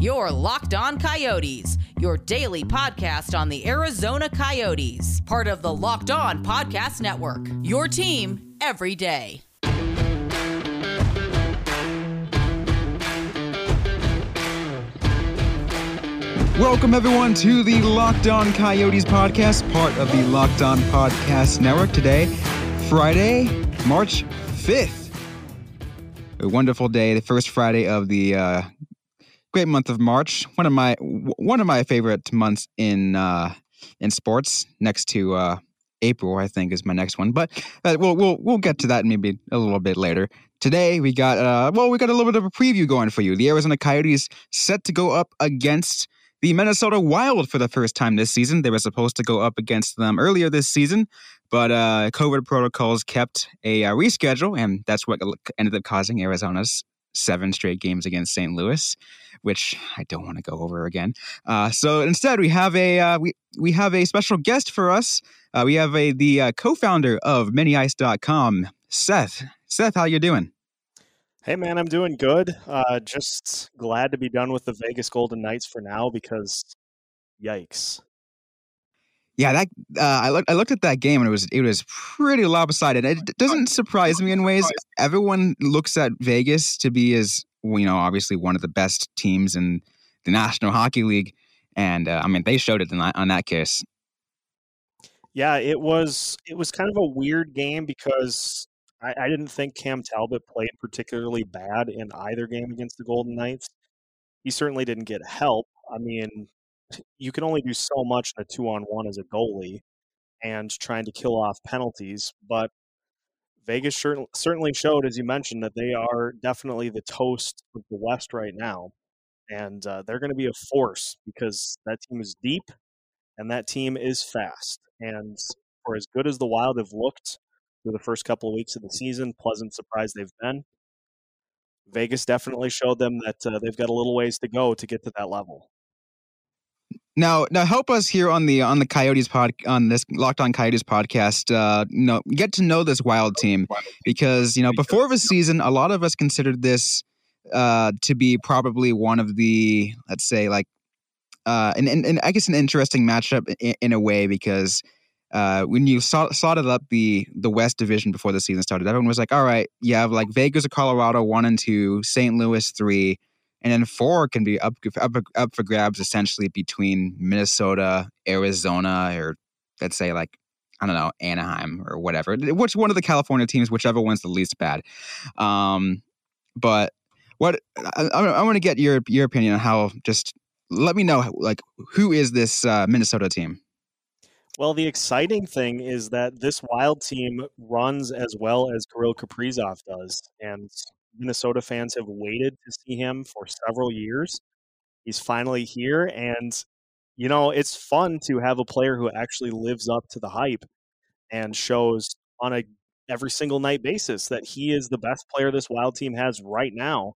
Your Locked On Coyotes, your daily podcast on the Arizona Coyotes, part of the Locked On Podcast Network. Your team every day. Welcome, everyone, to the Locked On Coyotes podcast, part of the Locked On Podcast Network. Today, Friday, March 5th. A wonderful day, the first Friday of the uh, great month of March. One of my one of my favorite months in uh, in sports, next to uh, April, I think, is my next one. But uh, we'll we'll we'll get to that maybe a little bit later. Today we got uh, well, we got a little bit of a preview going for you. The Arizona Coyotes set to go up against the Minnesota Wild for the first time this season. They were supposed to go up against them earlier this season, but uh, COVID protocols kept a uh, reschedule, and that's what ended up causing Arizona's seven straight games against St. Louis, which I don't want to go over again. Uh, so instead, we have a uh, we we have a special guest for us. Uh, we have a the uh, co-founder of MiniIce.com, Seth. Seth, how you doing? Hey man, I'm doing good. Uh, just glad to be done with the Vegas Golden Knights for now because, yikes. Yeah, that uh, I looked. I looked at that game and it was it was pretty lopsided. It doesn't surprise me in ways. Everyone looks at Vegas to be as you know, obviously one of the best teams in the National Hockey League, and uh, I mean they showed it on that case. Yeah, it was it was kind of a weird game because I, I didn't think Cam Talbot played particularly bad in either game against the Golden Knights. He certainly didn't get help. I mean, you can only do so much in a two on one as a goalie and trying to kill off penalties. But Vegas certainly showed, as you mentioned, that they are definitely the toast of the West right now. And uh, they're going to be a force because that team is deep and that team is fast. And for as good as the Wild have looked through the first couple of weeks of the season, pleasant surprise they've been. Vegas definitely showed them that uh, they've got a little ways to go to get to that level. Now, now help us here on the on the Coyotes pod on this Locked On Coyotes podcast. Uh, you know, get to know this Wild team because you know before the season, a lot of us considered this uh, to be probably one of the let's say like, uh, and, and, I guess an interesting matchup in, in a way because uh, when you saw, slotted up the the West Division before the season started, everyone was like, "All right, you have like Vegas or Colorado one and two, St. Louis three, and then four can be up up up for grabs essentially between Minnesota, Arizona, or let's say like I don't know Anaheim or whatever. Which one of the California teams, whichever one's the least bad. Um, but what I, I want to get your your opinion on how just let me know like who is this uh, Minnesota team. Well, the exciting thing is that this wild team runs as well as Kirill Kaprizov does, and Minnesota fans have waited to see him for several years. He's finally here, and you know it's fun to have a player who actually lives up to the hype and shows on a every single night basis that he is the best player this Wild team has right now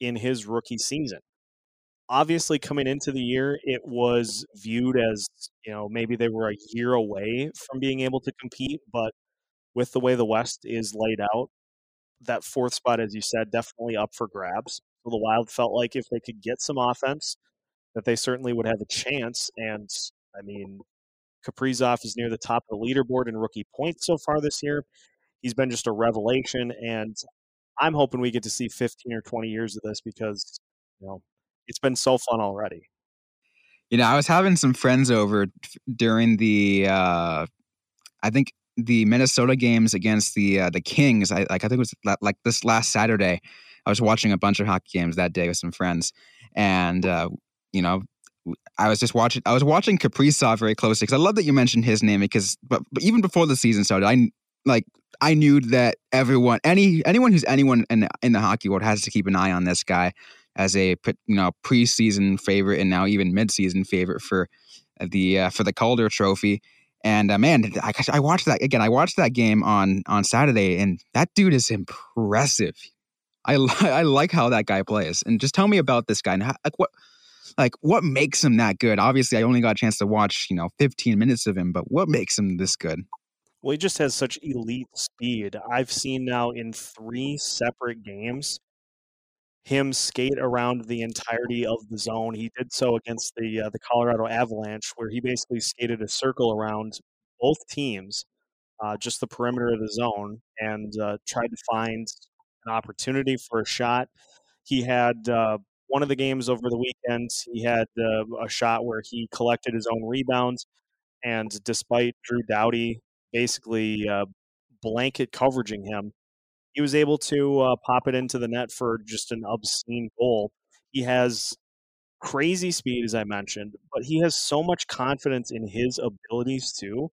in his rookie season. Obviously, coming into the year, it was viewed as you know maybe they were a year away from being able to compete, but with the way the West is laid out, that fourth spot, as you said, definitely up for grabs. So the Wild felt like if they could get some offense, that they certainly would have a chance. And I mean, Kaprizov is near the top of the leaderboard in rookie points so far this year. He's been just a revelation, and I'm hoping we get to see 15 or 20 years of this because you know it's been so fun already. You know, I was having some friends over during the, uh, I think the Minnesota games against the uh, the Kings. I like I think it was like this last Saturday. I was watching a bunch of hockey games that day with some friends, and uh, you know, I was just watching. I was watching Kaprizov very closely because I love that you mentioned his name because, but, but even before the season started, I like I knew that everyone, any anyone who's anyone in in the hockey world has to keep an eye on this guy as a you know preseason favorite and now even midseason favorite for the uh, for the Calder Trophy. And uh, man, I, I watched that again. I watched that game on on Saturday, and that dude is impressive. I I like how that guy plays. And just tell me about this guy and how, like what like what makes him that good. Obviously, I only got a chance to watch you know 15 minutes of him, but what makes him this good? Well, he just has such elite speed. I've seen now in three separate games him skate around the entirety of the zone. He did so against the uh, the Colorado Avalanche, where he basically skated a circle around both teams, uh, just the perimeter of the zone, and uh, tried to find an opportunity for a shot. He had uh, one of the games over the weekend. He had uh, a shot where he collected his own rebounds, and despite Drew Doughty basically uh, blanket coveraging him he was able to uh, pop it into the net for just an obscene goal. He has crazy speed, as I mentioned, but he has so much confidence in his abilities too,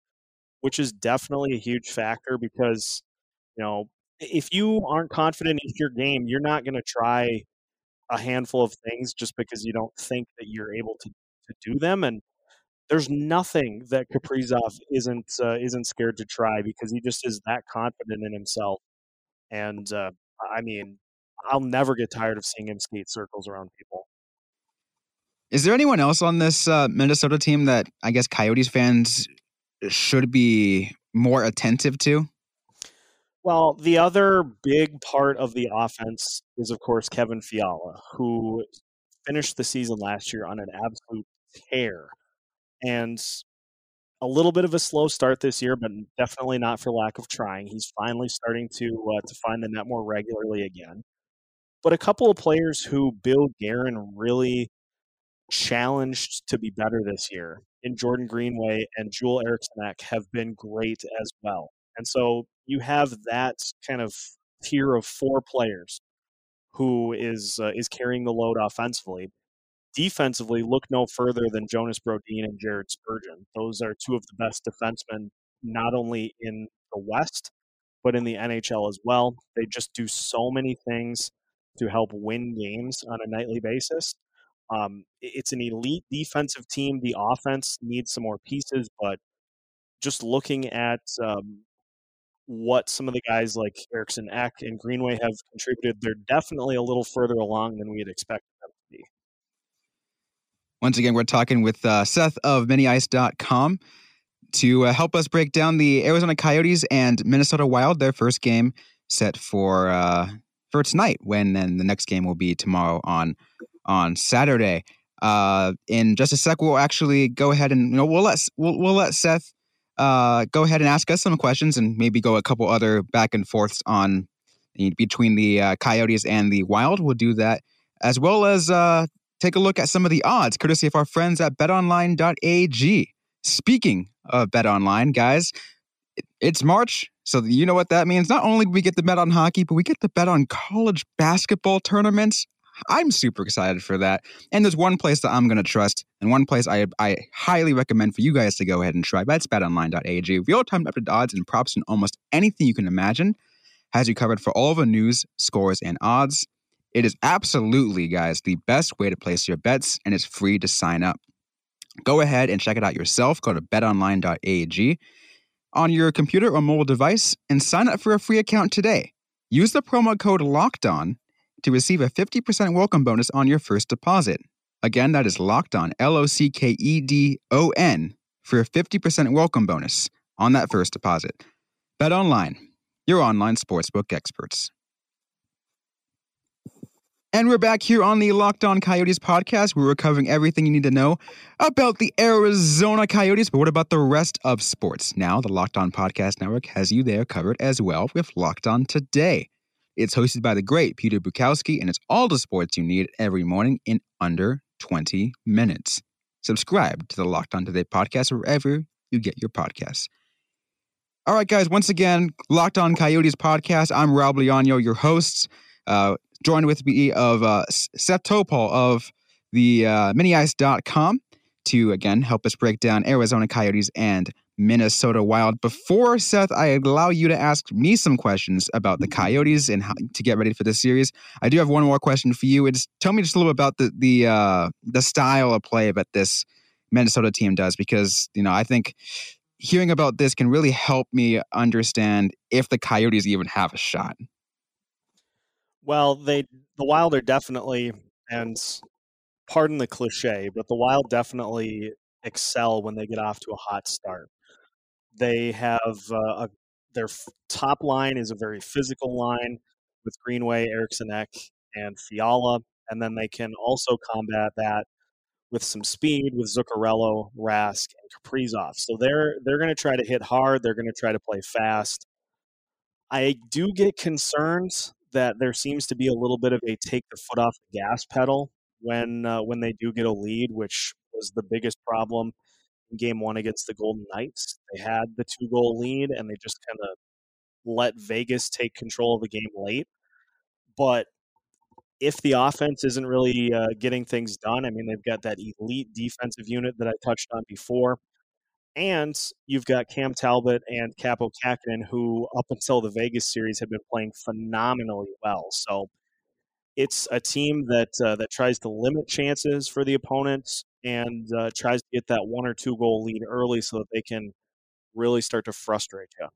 which is definitely a huge factor because, you know, if you aren't confident in your game, you're not going to try a handful of things just because you don't think that you're able to, to do them. And there's nothing that Kaprizov isn't uh, isn't scared to try because he just is that confident in himself. And uh, I mean, I'll never get tired of seeing him skate circles around people. Is there anyone else on this uh, Minnesota team that I guess Coyotes fans should be more attentive to? Well, the other big part of the offense is, of course, Kevin Fiala, who finished the season last year on an absolute tear. And a little bit of a slow start this year, but definitely not for lack of trying. He's finally starting to uh, to find the net more regularly again. But a couple of players who Bill Guerin really challenged to be better this year in Jordan Greenway and Joel Eriksson Ek have been great as well. And so you have that kind of tier of four players who is uh, is carrying the load offensively defensively, look no further than Jonas Brodin and Jared Spurgeon. Those are two of the best defensemen, not only in the West, but in the NHL as well. They just do so many things to help win games on a nightly basis. Um, it's an elite defensive team. The offense needs some more pieces, but just looking at um, what some of the guys like Eriksson Ek and Greenway have contributed, they're definitely a little further along than we had expected. Once again, we're talking with uh, Seth of miniice.com to uh, help us break down the Arizona Coyotes and Minnesota Wild, their first game set for uh, for tonight. When then the next game will be tomorrow on on Saturday. Uh, in just a sec, we'll actually go ahead and you know we'll let we'll, we'll let Seth uh, go ahead and ask us some questions and maybe go a couple other back and forths on between the uh, Coyotes and the Wild. We'll do that as well as uh, take a look at some of the odds, courtesy of our friends at betonline.ag. Speaking of betonline, guys, it's March, so you know what that means. Not only do we get the bet on hockey, but we get the bet on college basketball tournaments. I'm super excited for that. And there's one place that I'm going to trust, and one place I, I highly recommend for you guys to go ahead and try. That's betonline.ag. Real time updated odds and props and almost anything you can imagine has you covered for all of the news, scores, and odds. It is absolutely, guys, the best way to place your bets, and it's free to sign up. Go ahead and check it out yourself. Go to betonline.ag on your computer or mobile device and sign up for a free account today. Use the promo code Locked On to receive a 50% welcome bonus on your first deposit. Again, that is Locked On, L O C K E D O N, for a 50% welcome bonus on that first deposit. Bet Online, your online sportsbook experts. And we're back here on the Locked On Coyotes podcast. We're covering everything you need to know about the Arizona Coyotes. But what about the rest of sports? Now, the Locked On Podcast Network has you there covered as well with Locked On Today. It's hosted by the great Peter Bukowski, and it's all the sports you need every morning in under 20 minutes. Subscribe to the Locked On Today podcast wherever you get your podcasts. All right, guys, once again, Locked On Coyotes podcast. I'm Rob Leano, your host. Uh, joined with me of uh, Seth Toups of the uh, miniice.com to again help us break down Arizona Coyotes and Minnesota Wild. Before Seth, I allow you to ask me some questions about the Coyotes and how to get ready for this series. I do have one more question for you. It's tell me just a little about the the uh, the style of play that this Minnesota team does, because you know I think hearing about this can really help me understand if the Coyotes even have a shot. Well, they the Wild are definitely, and pardon the cliche, but the Wild definitely excel when they get off to a hot start. They have uh, a their top line is a very physical line with Greenway, Eriksson Ek, and Fiala, and then they can also combat that with some speed with Zuccarello, Rask, and Kaprizov. So they're they're going to try to hit hard. They're going to try to play fast. I do get concerns that there seems to be a little bit of a take the foot off the gas pedal when uh, when they do get a lead, which was the biggest problem in Game One against the Golden Knights. They had the two goal lead, and they just kind of let Vegas take control of the game late. But if the offense isn't really uh, getting things done, I mean, they've got that elite defensive unit that I touched on before. And you've got Cam Talbot and Kaapo Kähkönen, who up until the Vegas series have been playing phenomenally well. So it's a team that uh, that tries to limit chances for the opponents and uh, tries to get that one or two goal lead early so that they can really start to frustrate you.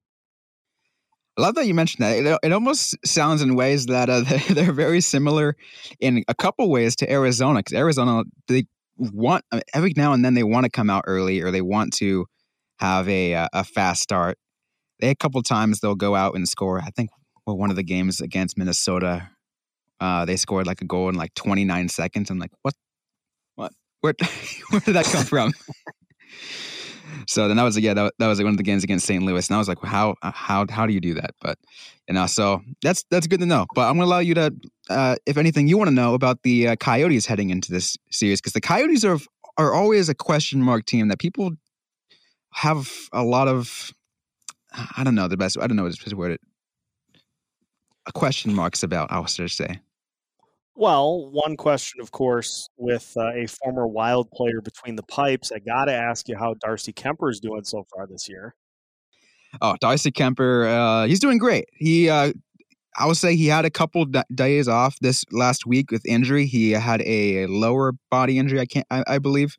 I love that you mentioned that. It, it almost sounds in ways that uh, they're very similar in a couple ways to Arizona because Arizona they want every now and then they want to come out early or they want to have a uh, a fast start. They a couple times they'll go out and score. I think well, one of the games against Minnesota, uh, they scored like a goal in like 29 seconds. I'm like, what, what, where, where did that come from? so then that was yeah that, that was one of the games against St. Louis, and I was like, how how how do you do that? But you know, so that's that's good to know. But I'm gonna allow you to, uh, if anything, you want to know about the uh, Coyotes heading into this series because the Coyotes are are always a question mark team that people have a lot of I don't know the best I don't know what word it question marks about. I was to say. Well, one question, of course, with uh, a former Wild player between the pipes, I got to ask you how Darcy Kuemper is doing so far this year. Oh, Darcy Kuemper, uh, he's doing great. He, uh, I would say, he had a couple d- days off this last week with injury. He had a lower body injury, I can't, I, I believe.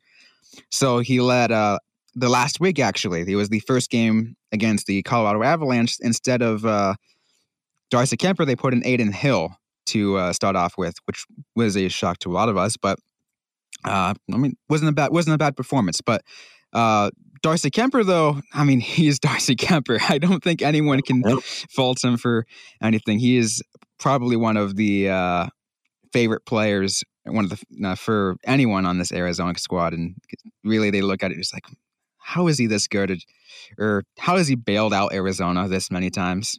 So he led uh, the last week. Actually, it was the first game against the Colorado Avalanche. Instead of uh, Darcy Kuemper, they put in Adin Hill to uh, start off with, which was a shock to a lot of us. But uh, I mean, wasn't a bad wasn't a bad performance. But uh, Darcy Kuemper, though, I mean, he's Darcy Kuemper. I don't think anyone can fault him for anything. He is probably one of the uh, favorite players, one of the uh, for anyone on this Arizona squad. And really, they look at it just like, how is he this good, or how has he bailed out Arizona this many times?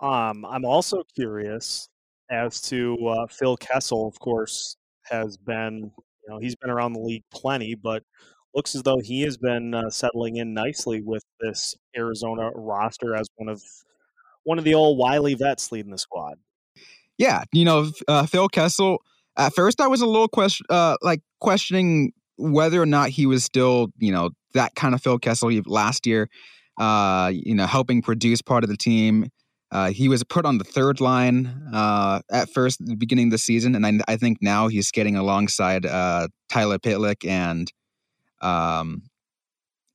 Um, I'm also curious as to uh, Phil Kessel. Of course, has been you know he's been around the league plenty, but looks as though he has been uh, settling in nicely with this Arizona roster as one of one of the old wily vets leading the squad. Yeah, you know uh, Phil Kessel. At first, I was a little question, uh, like questioning whether or not he was still, you know, that kind of Phil Kessel last year. Uh, you know, helping produce part of the team. Uh, he was put on the third line uh, at first, the beginning of the season, and I, I think now he's skating alongside uh, Tyler Pitlick and um,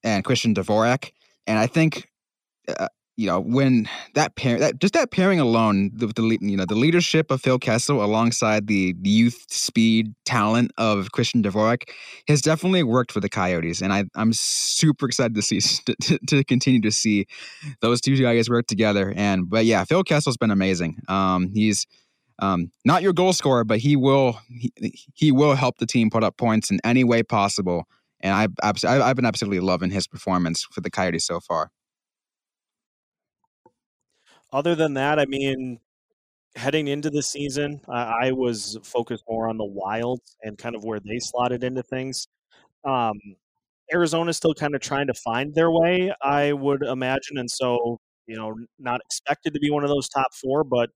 and Christian Dvorak. And I think uh, you know when that pair that just that pairing alone the, the you know the leadership of Phil Kessel alongside the, youth speed talent of Christian Dvorak has definitely worked for the Coyotes and I I'm super excited to see to, to continue to see those two guys work together and but yeah Phil Kessel's been amazing um he's um, not your goal scorer, but he will he, he will help the team put up points in any way possible. And I, I've, I've been absolutely loving his performance for the Coyotes so far other than that, I mean, heading into the season, I, I was focused more on the Wilds and kind of where they slotted into things. Um, Arizona's still kind of trying to find their way, I would imagine, and so you know, not expected to be one of those top four, but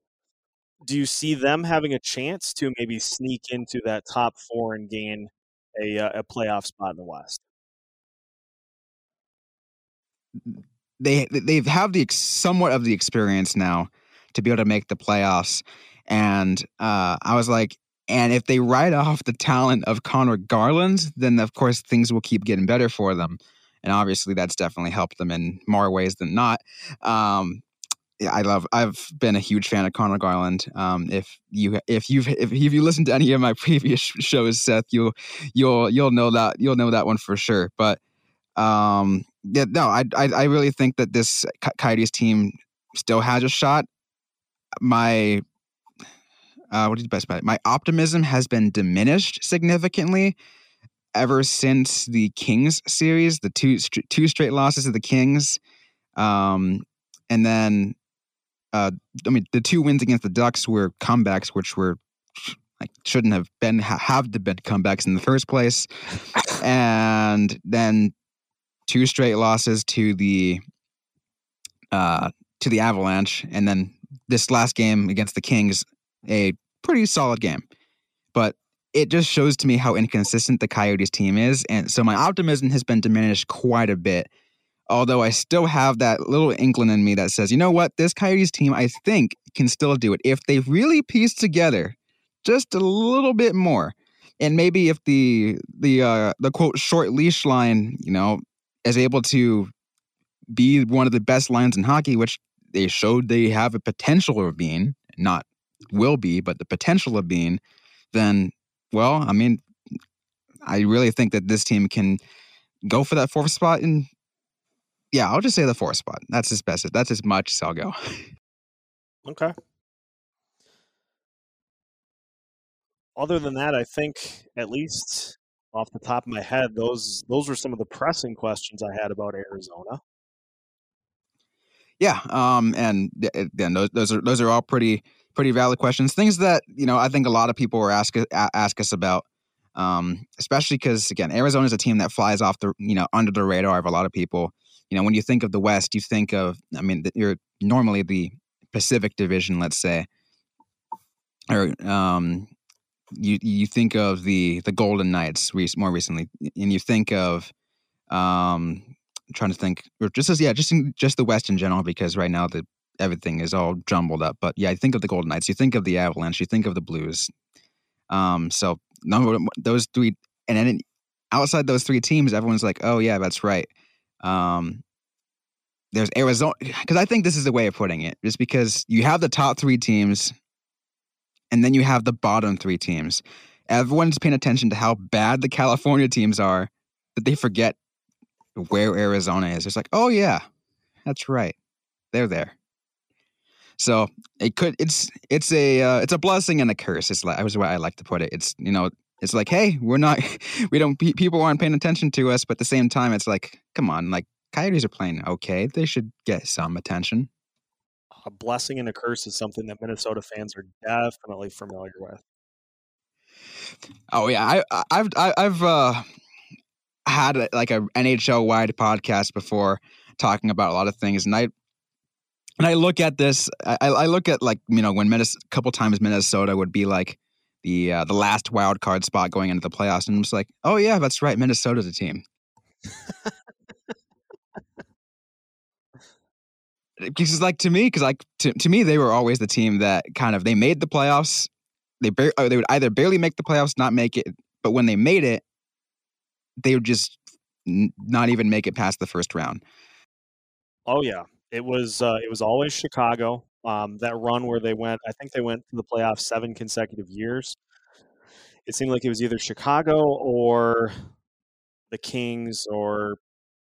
do you see them having a chance to maybe sneak into that top four and gain a, uh, a playoff spot in the West? They they've have the somewhat of the experience now to be able to make the playoffs. And uh, I was like, and if they write off the talent of Conor Garland, then of course things will keep getting better for them. And obviously, that's definitely helped them in more ways than not. Um, I love. I've been a huge fan of Conor Garland. Um, if you if you've if, if you listened to any of my previous shows, Seth, you'll you'll you'll know that you'll know that one for sure. But um, yeah, no, I, I, I really think that this Coyotes team still has a shot. My uh, what is the best bet? My optimism has been diminished significantly ever since the Kings series, the two two straight losses of the Kings, um, and then uh, I mean the two wins against the Ducks were comebacks, which were like shouldn't have been have been comebacks in the first place, and then two straight losses to the uh, to the Avalanche, and then this last game against the Kings, a pretty solid game. But it just shows to me how inconsistent the Coyotes team is. And so my optimism has been diminished quite a bit. Although I still have that little inkling in me that says, you know what, this Coyotes team, I think, can still do it. If they really piece together just a little bit more. And maybe if the the uh, the quote short leash line, you know, is able to be one of the best lines in hockey, which they showed they have a potential of being, not will be, but the potential of being, then, well, I mean, I really think that this team can go for that fourth spot. And yeah, I'll just say the fourth spot. That's as best. That's as much as I'll go. Okay. Other than that, I think at least off the top of my head, those those were some of the pressing questions I had about Arizona. Yeah, um, and then those those are those are all pretty pretty valid questions. Things that you know I think a lot of people were ask ask us about, um, especially because again, Arizona is a team that flies off the you know under the radar of a lot of people. You know, when you think of the West, you think of I mean, you're normally the Pacific Division, let's say, or um, you you think of the the Golden Knights more recently, and you think of um, trying to think, or just as yeah, just in, just the West in general, because right now the everything is all jumbled up. But yeah, I think of the Golden Knights, you think of the Avalanche, you think of the Blues. Um, so number those three, and then outside those three teams, everyone's like, oh yeah, that's right. Um, there's Arizona because I think this is the way of putting it, just because you have the top three teams, and then you have the bottom three teams. Everyone's paying attention to how bad the California teams are that they forget where Arizona is. It's like, oh yeah, that's right, they're there. So it could it's it's a uh, it's a blessing and a curse. It's like that was what I like to put it. It's you know it's like hey we're not we don't people aren't paying attention to us, but at the same time it's like come on like Coyotes are playing okay. They should get some attention. A blessing and a curse is something that Minnesota fans are definitely familiar with. Oh yeah, I, I've I've uh, had a, like a NHL wide podcast before talking about a lot of things, and I and I look at this. I, I look at like you know when Minnesota, a couple times Minnesota would be like the uh, the last wild card spot going into the playoffs, and I'm just like, oh yeah, that's right, Minnesota's a team. because it's like to me, because like to, to me, they were always the team that kind of they made the playoffs. They bar- they would either barely make the playoffs, not make it, but when they made it, they would just n- not even make it past the first round. Oh yeah, it was uh, it was always Chicago. Um, that run where they went, I think they went to the playoffs seven consecutive years. It seemed like it was either Chicago or the Kings, or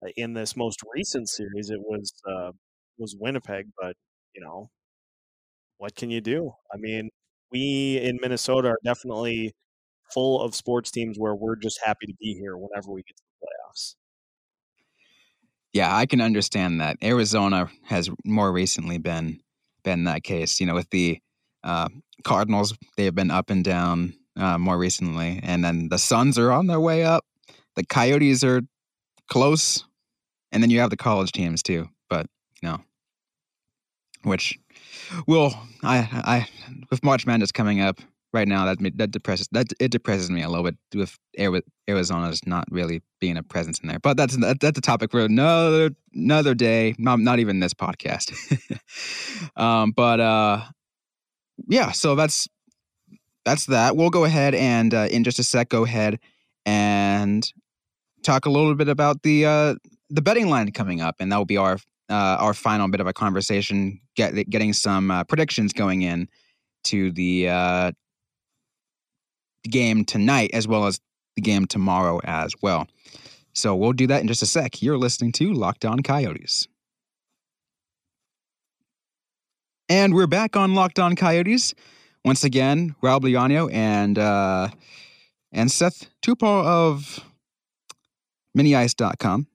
uh, in this most recent series, it was uh, was Winnipeg. But you know, what can you do? I mean, we in Minnesota are definitely full of sports teams where we're just happy to be here whenever we get to the playoffs. Yeah, I can understand that. Arizona has more recently been been that case. You know, with the uh, Cardinals, they have been up and down uh, more recently, and then the Suns are on their way up. The Coyotes are close, and then you have the college teams too. Know, which will I I with March Madness coming up, right now that that depresses that it depresses me a little bit with Arizona's not really being a presence in there. But that's that's a topic for another another day. Not not even this podcast. um, but uh, yeah. So that's that's that. We'll go ahead and uh, in just a sec go ahead and talk a little bit about the uh, the betting line coming up, and that will be our uh, our final bit of a conversation, get, getting some uh, predictions going in to the uh, game tonight as well as the game tomorrow as well. So we'll do that in just a sec. You're listening to Locked On Coyotes. And we're back on Locked On Coyotes. once again, Rob Leano and uh, and Seth Toups of miniice.com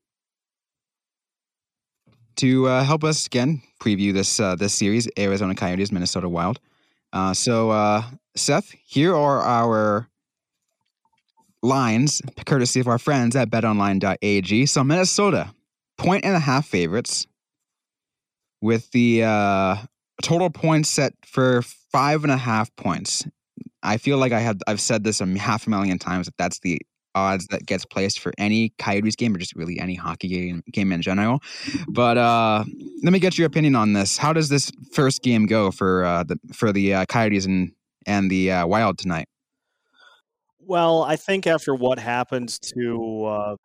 to uh, help us again preview this uh, this series, Arizona Coyotes, Minnesota Wild. Uh, so, uh, Seth, here are our lines, courtesy of our friends at betonline.ag. So, Minnesota, point and a half favorites with the uh, total points set for five and a half points. I feel like I have I've said this a half a million times that that's the odds that gets placed for any Coyotes game or just really any hockey game, game in general. But uh, let me get your opinion on this. How does this first game go for uh, the for the uh, Coyotes and and the uh, Wild tonight? Well, I think after what happens to uh,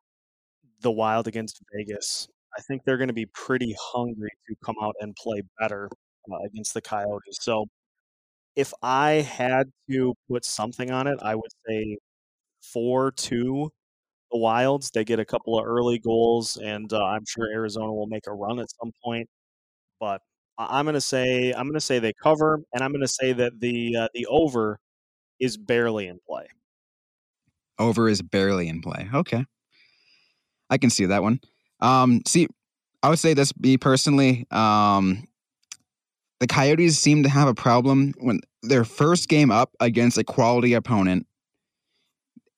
the Wild against Vegas, I think they're going to be pretty hungry to come out and play better uh, against the Coyotes. So if I had to put something on it, I would say four two the Wilds. They get a couple of early goals, and uh, I'm sure Arizona will make a run at some point. But I'm going to say I'm going to say they cover, and I'm going to say that the uh, the over is barely in play. Over is barely in play. Okay, I can see that one. Um, see, I would say this me personally. Um, the Coyotes seem to have a problem when their first game up against a quality opponent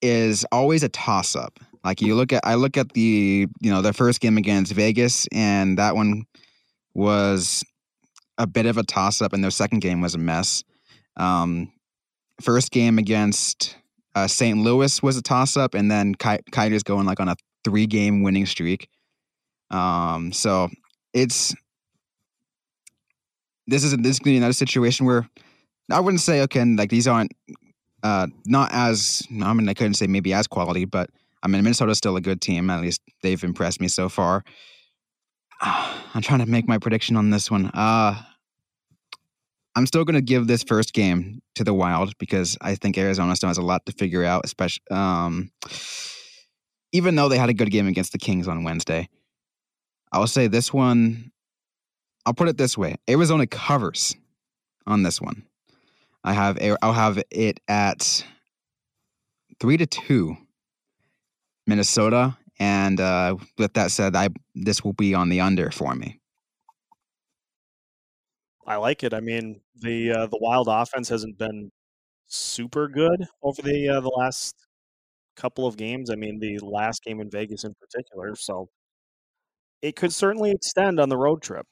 is always a toss up. Like you look at, I look at the, you know, their first game against Vegas, and that one was a bit of a toss up, and their second game was a mess. Um, first game against uh, St. Louis was a toss up, and then Ky- Coyotes going like on a three game winning streak. Um, so it's this is this is gonna be another situation where I wouldn't say okay, like these aren't uh, not as I mean I couldn't say maybe as quality, but I mean Minnesota's still a good team. At least they've impressed me so far. I'm trying to make my prediction on this one. Uh, I'm still going to give this first game to the Wild because I think Arizona still has a lot to figure out, especially um, even though they had a good game against the Kings on Wednesday. I'll say this one. I'll put it this way: Arizona covers on this one. I have I'll have it at three to two, Minnesota. And uh, with that said, I this will be on the under for me. I like it. I mean, the uh, the Wild offense hasn't been super good over the uh, the last couple of games. I mean, the last game in Vegas in particular. So it could certainly extend on the road trip.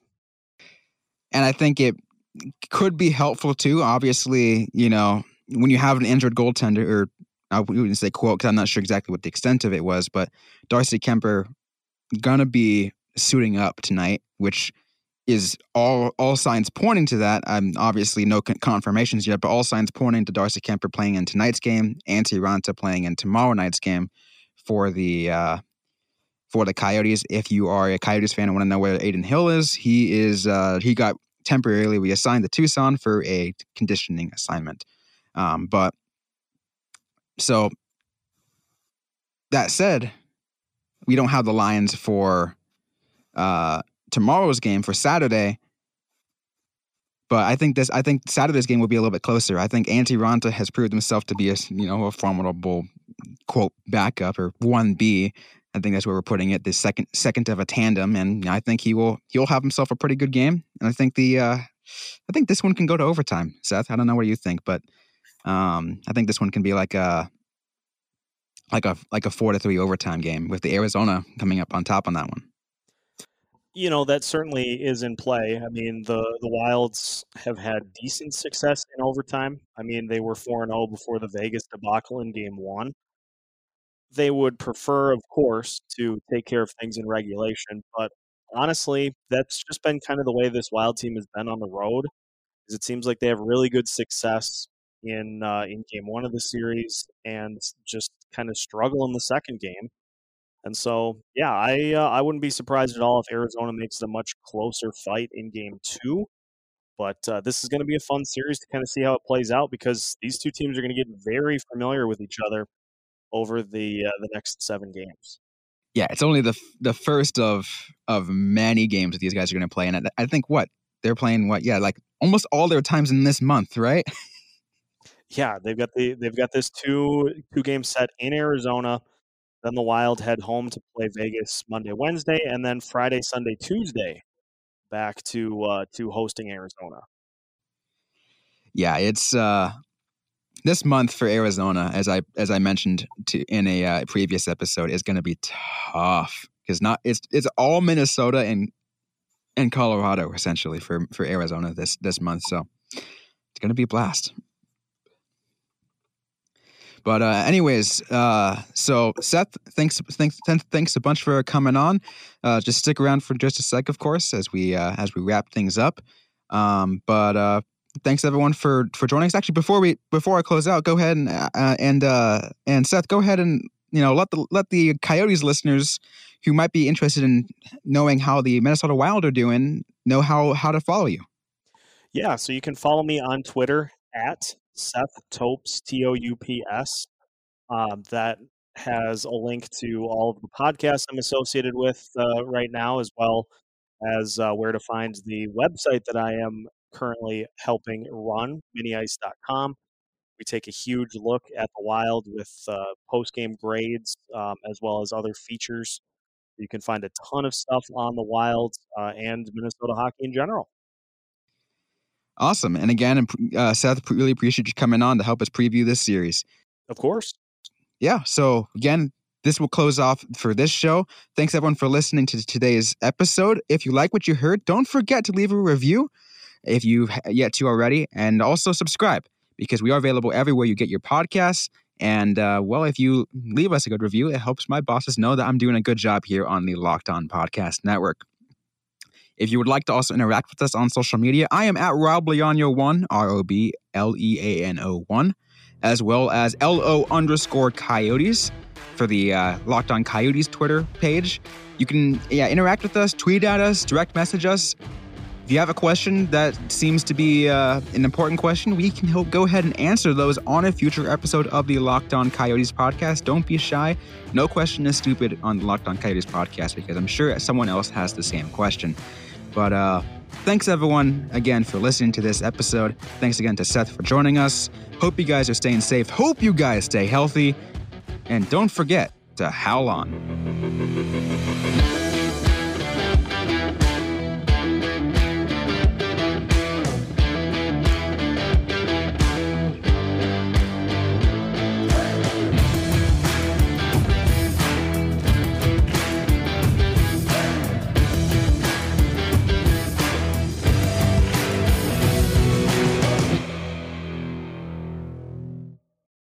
And I think it could be helpful too. Obviously, you know, when you have an injured goaltender, or I wouldn't say quote because I'm not sure exactly what the extent of it was, but Darcy Kuemper gonna be suiting up tonight, which is all all signs pointing to that. I'm obviously no confirmations yet, but all signs pointing to Darcy Kuemper playing in tonight's game, Antti Raanta playing in tomorrow night's game for the uh, for the Coyotes. If you are a Coyotes fan and want to know where Adin Hill is, he is uh, he got temporarily reassigned to Tucson for a conditioning assignment. Um, but so that said, we don't have the Lions for uh, tomorrow's game for Saturday. But I think this. I think Saturday's game will be a little bit closer. I think Antti Raanta has proved himself to be a you know a formidable quote backup or one B I think that's where we're putting it. The second second of a tandem, and I think he will he'll have himself a pretty good game. And I think the uh, I think this one can go to overtime. Seth, I don't know what you think, but um, I think this one can be like a like a like a four to three overtime game with the Arizona coming up on top on that one. You know that certainly is in play. I mean the the Wilds have had decent success in overtime. I mean they were four and zero oh before the Vegas debacle in Game One they would prefer, of course, to take care of things in regulation. But honestly, that's just been kind of the way this Wild team has been on the road. Is it seems like they have really good success in uh, in game one of the series and just kind of struggle in the second game. And so, yeah, I uh, I wouldn't be surprised at all if Arizona makes a much closer fight in game two. But uh, this is going to be a fun series to kind of see how it plays out because these two teams are going to get very familiar with each other over the uh, the next seven games. Yeah, it's only the the first of of many games that these guys are going to play, and I think what they're playing what yeah like almost all their times in this month, right? yeah, they've got the they've got this two two game set in Arizona. Then the Wild head home to play Vegas Monday, Wednesday, and then Friday, Sunday, Tuesday back to uh, to hosting Arizona. Yeah, it's uh, this month for Arizona, as I as I mentioned to in a uh, previous episode, is going to be tough because not it's it's all Minnesota and and Colorado essentially for for Arizona this this month. So it's going to be a blast. But uh, anyways, uh, so Seth, thanks, thanks, thanks a bunch for coming on. Uh, just stick around for just a sec, of course, as we uh, as we wrap things up. Um, but uh, thanks everyone for for joining us. Actually, before we before I close out, go ahead and uh, and uh, and Seth, go ahead and you know let the let the Coyotes listeners who might be interested in knowing how the Minnesota Wild are doing know how how to follow you. Yeah, so you can follow me on Twitter at Seth Toups, T O U P S. Um, that has a link to all of the podcasts I'm associated with uh, right now, as well as uh, where to find the website that I am currently helping run, miniice.com. We take a huge look at the Wild with uh, post game grades um, as well as other features. You can find a ton of stuff on the Wild uh, and Minnesota hockey in general. Awesome. And again, uh, Seth, really appreciate you coming on to help us preview this series. Of course. Yeah. So, again, this will close off for this show. Thanks, everyone, for listening to today's episode. If you like what you heard, don't forget to leave a review if you've yet to already, and also subscribe because we are available everywhere you get your podcasts. And uh, well, if you leave us a good review, it helps my bosses know that I'm doing a good job here on the Locked On Podcast Network. If you would like to also interact with us on social media, I am at Rob Leano1, R O B L E A N O 1, as well as L O underscore coyotes for the uh, Locked On Coyotes Twitter page. You can yeah interact with us, tweet at us, direct message us. If you have a question that seems to be uh, an important question, we can help go ahead and answer those on a future episode of the Locked On Coyotes podcast. Don't be shy. No question is stupid on the Locked On Coyotes podcast because I'm sure someone else has the same question. But uh, thanks everyone again for listening to this episode. Thanks again to Seth for joining us. Hope you guys are staying safe. Hope you guys stay healthy. And don't forget to howl on.